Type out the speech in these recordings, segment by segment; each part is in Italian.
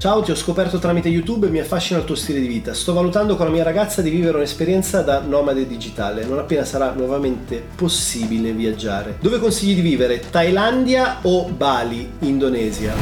Ciao, ti ho scoperto tramite YouTube e mi affascina il tuo stile di vita. Sto valutando con la mia ragazza di vivere un'esperienza da nomade digitale, non appena sarà nuovamente possibile viaggiare. Dove consigli di vivere? Thailandia o Bali, Indonesia?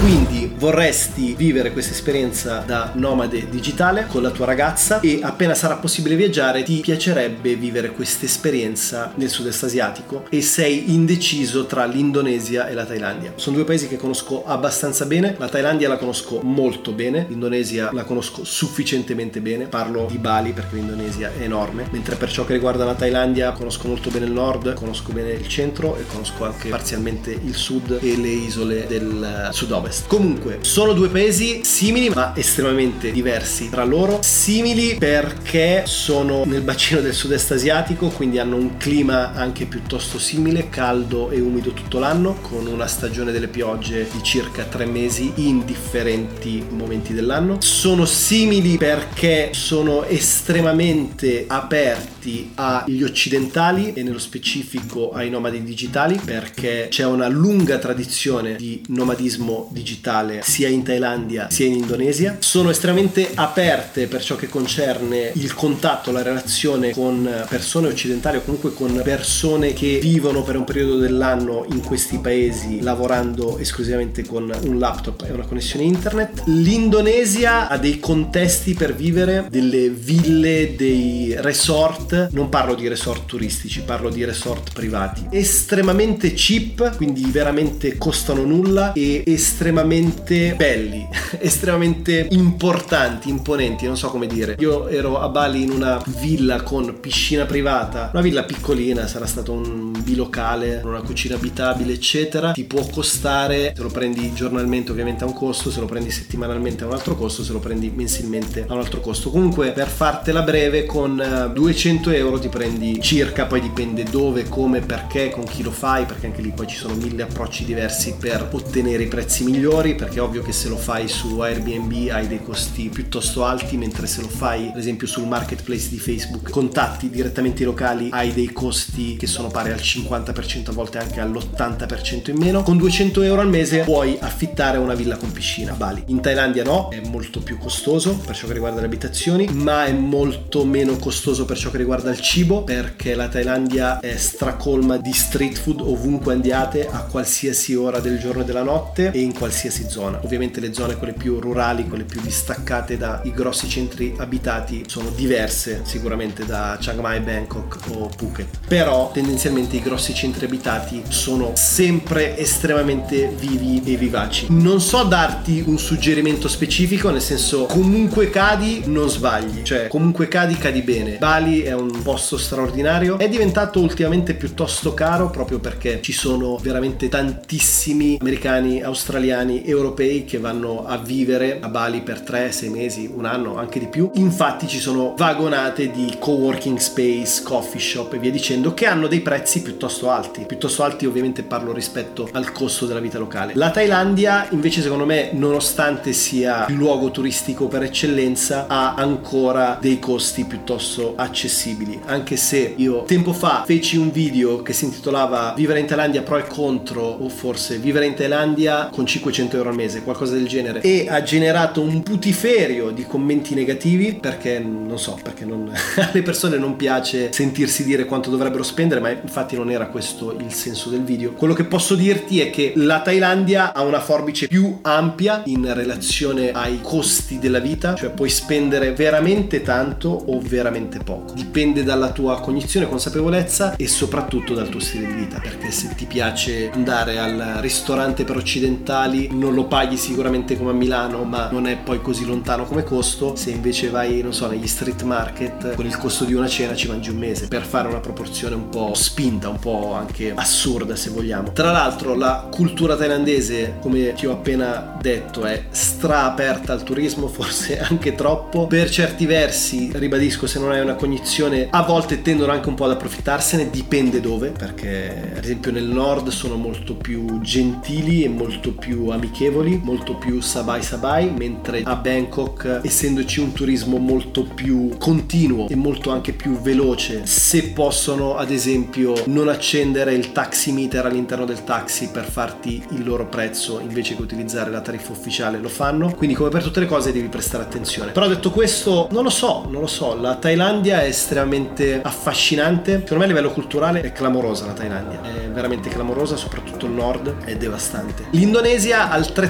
Quindi vorresti vivere questa esperienza da nomade digitale con la tua ragazza? E appena sarà possibile viaggiare ti piacerebbe vivere questa esperienza nel sud-est asiatico? E sei indeciso tra l'Indonesia e la Thailandia. Sono due paesi che conosco abbastanza bene, la Thailandia la conosco molto bene, l'Indonesia la conosco sufficientemente bene, parlo di Bali perché l'Indonesia è enorme, mentre per ciò che riguarda la Thailandia conosco molto bene il nord, conosco bene il centro e conosco anche parzialmente il sud e le isole del sud-ovest. Comunque Comunque, sono due paesi simili ma estremamente diversi tra loro. Simili perché sono nel bacino del sud-est asiatico, quindi hanno un clima anche piuttosto simile, caldo e umido tutto l'anno, con una stagione delle piogge di circa tre mesi in differenti momenti dell'anno. Sono simili perché sono estremamente aperti agli occidentali e nello specifico ai nomadi digitali perché c'è una lunga tradizione di nomadismo digitale sia in Thailandia sia in Indonesia. Sono estremamente aperte per ciò che concerne il contatto, la relazione con persone occidentali o comunque con persone che vivono per un periodo dell'anno in questi paesi lavorando esclusivamente con un laptop e una connessione internet. L'Indonesia ha dei contesti per vivere, delle ville, dei resort, non parlo di resort turistici, parlo di resort privati, estremamente cheap, quindi veramente costano nulla e estremamente estremamente belli, estremamente importanti, imponenti, non so come dire. Io ero a Bali in una villa con piscina privata, una villa piccolina, sarà stato un bilocale, una cucina abitabile, eccetera. Ti può costare, se lo prendi giornalmente ovviamente a un costo, se lo prendi settimanalmente a un altro costo, se lo prendi mensilmente a un altro costo. Comunque per fartela breve con 200 eh, euro ti prendi circa, poi dipende dove, come, perché, con chi lo fai, perché anche lì poi ci sono mille approcci diversi per ottenere i prezzi migliori, perché perché è ovvio che se lo fai su Airbnb hai dei costi piuttosto alti, mentre se lo fai ad esempio sul marketplace di Facebook, contatti direttamente i locali, hai dei costi che sono pari al 50%, a volte anche all'80% in meno. Con 200 euro al mese puoi affittare una villa con piscina a Bali. In Thailandia no, è molto più costoso per ciò che riguarda le abitazioni, ma è molto meno costoso per ciò che riguarda il cibo, perché la Thailandia è stracolma di street food ovunque andiate, a qualsiasi ora del giorno e della notte e in qualsiasi zona zona. Ovviamente le zone quelle più rurali, quelle più distaccate dai grossi centri abitati sono diverse sicuramente da Chiang Mai, Bangkok o Phuket. Però tendenzialmente i grossi centri abitati sono sempre estremamente vivi e vivaci. Non so darti un suggerimento specifico, nel senso comunque cadi non sbagli, cioè comunque cadi cadi bene. Bali è un posto straordinario, è diventato ultimamente piuttosto caro proprio perché ci sono veramente tantissimi americani, australiani, europei europei che vanno a vivere a Bali per 3, 6 mesi, un anno, anche di più. Infatti ci sono vagonate di co-working space, coffee shop e via dicendo che hanno dei prezzi piuttosto alti. Piuttosto alti ovviamente parlo rispetto al costo della vita locale. La Thailandia invece secondo me nonostante sia il luogo turistico per eccellenza ha ancora dei costi piuttosto accessibili. Anche se io tempo fa feci un video che si intitolava Vivere in Thailandia pro e contro o forse Vivere in Thailandia con 500 euro al mese mese, qualcosa del genere, e ha generato un putiferio di commenti negativi perché non so, perché non, alle persone non piace sentirsi dire quanto dovrebbero spendere, ma infatti non era questo il senso del video. Quello che posso dirti è che la Thailandia ha una forbice più ampia in relazione ai costi della vita, cioè puoi spendere veramente tanto o veramente poco. Dipende dalla tua cognizione, consapevolezza e soprattutto dal tuo stile di vita, perché se ti piace andare al ristorante per occidentali non lo paghi sicuramente come a Milano, ma non è poi così lontano come costo. Se invece vai, non so, negli street market, con il costo di una cena ci mangi un mese per fare una proporzione un po' spinta, un po' anche assurda se vogliamo. Tra l'altro, la cultura thailandese, come ti ho appena detto, è stra aperta al turismo, forse anche troppo. Per certi versi, ribadisco, se non hai una cognizione, a volte tendono anche un po' ad approfittarsene, dipende dove, perché ad esempio nel nord sono molto più gentili e molto più amichevoli amichevoli, molto più sabai sabai, mentre a Bangkok, essendoci un turismo molto più continuo e molto anche più veloce, se possono ad esempio non accendere il taxi meter all'interno del taxi per farti il loro prezzo invece che utilizzare la tariffa ufficiale, lo fanno. Quindi come per tutte le cose devi prestare attenzione. Però detto questo, non lo so, non lo so, la Thailandia è estremamente affascinante. Secondo me a livello culturale è clamorosa la Thailandia, è veramente clamorosa, soprattutto il nord, è devastante. L'Indonesia altrettanto,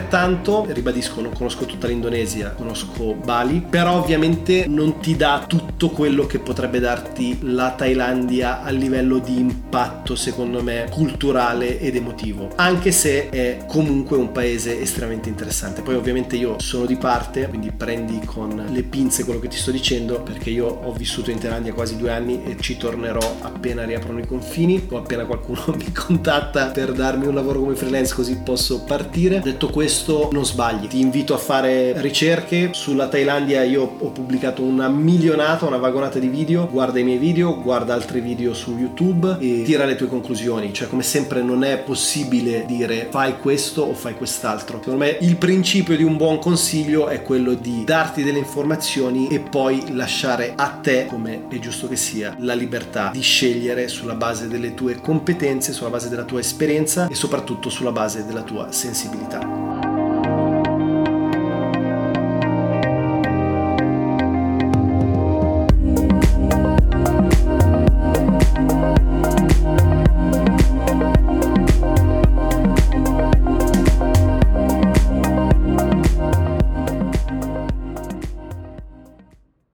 ribadisco, non conosco tutta l'Indonesia, conosco Bali, però ovviamente non ti dà tutto quello che potrebbe darti la Thailandia a livello di impatto, secondo me, culturale ed emotivo, anche se è comunque un paese estremamente interessante. Poi ovviamente io sono di parte, quindi prendi con le pinze quello che ti sto dicendo, perché io ho vissuto in Thailandia quasi due anni e ci tornerò appena riaprono i confini o appena qualcuno mi contatta per darmi un lavoro come freelance così posso partire. Detto questo, non sbagli, ti invito a fare ricerche sulla Thailandia. Io ho pubblicato una milionata, una vagonata di video. Guarda i miei video, guarda altri video su YouTube e tira le tue conclusioni. Cioè, come sempre, non è possibile dire fai questo o fai quest'altro. Secondo me, il principio di un buon consiglio è quello di darti delle informazioni e poi lasciare a te, come è giusto che sia, la libertà di scegliere sulla base delle tue competenze, sulla base della tua esperienza e soprattutto sulla base della tua sensibilità.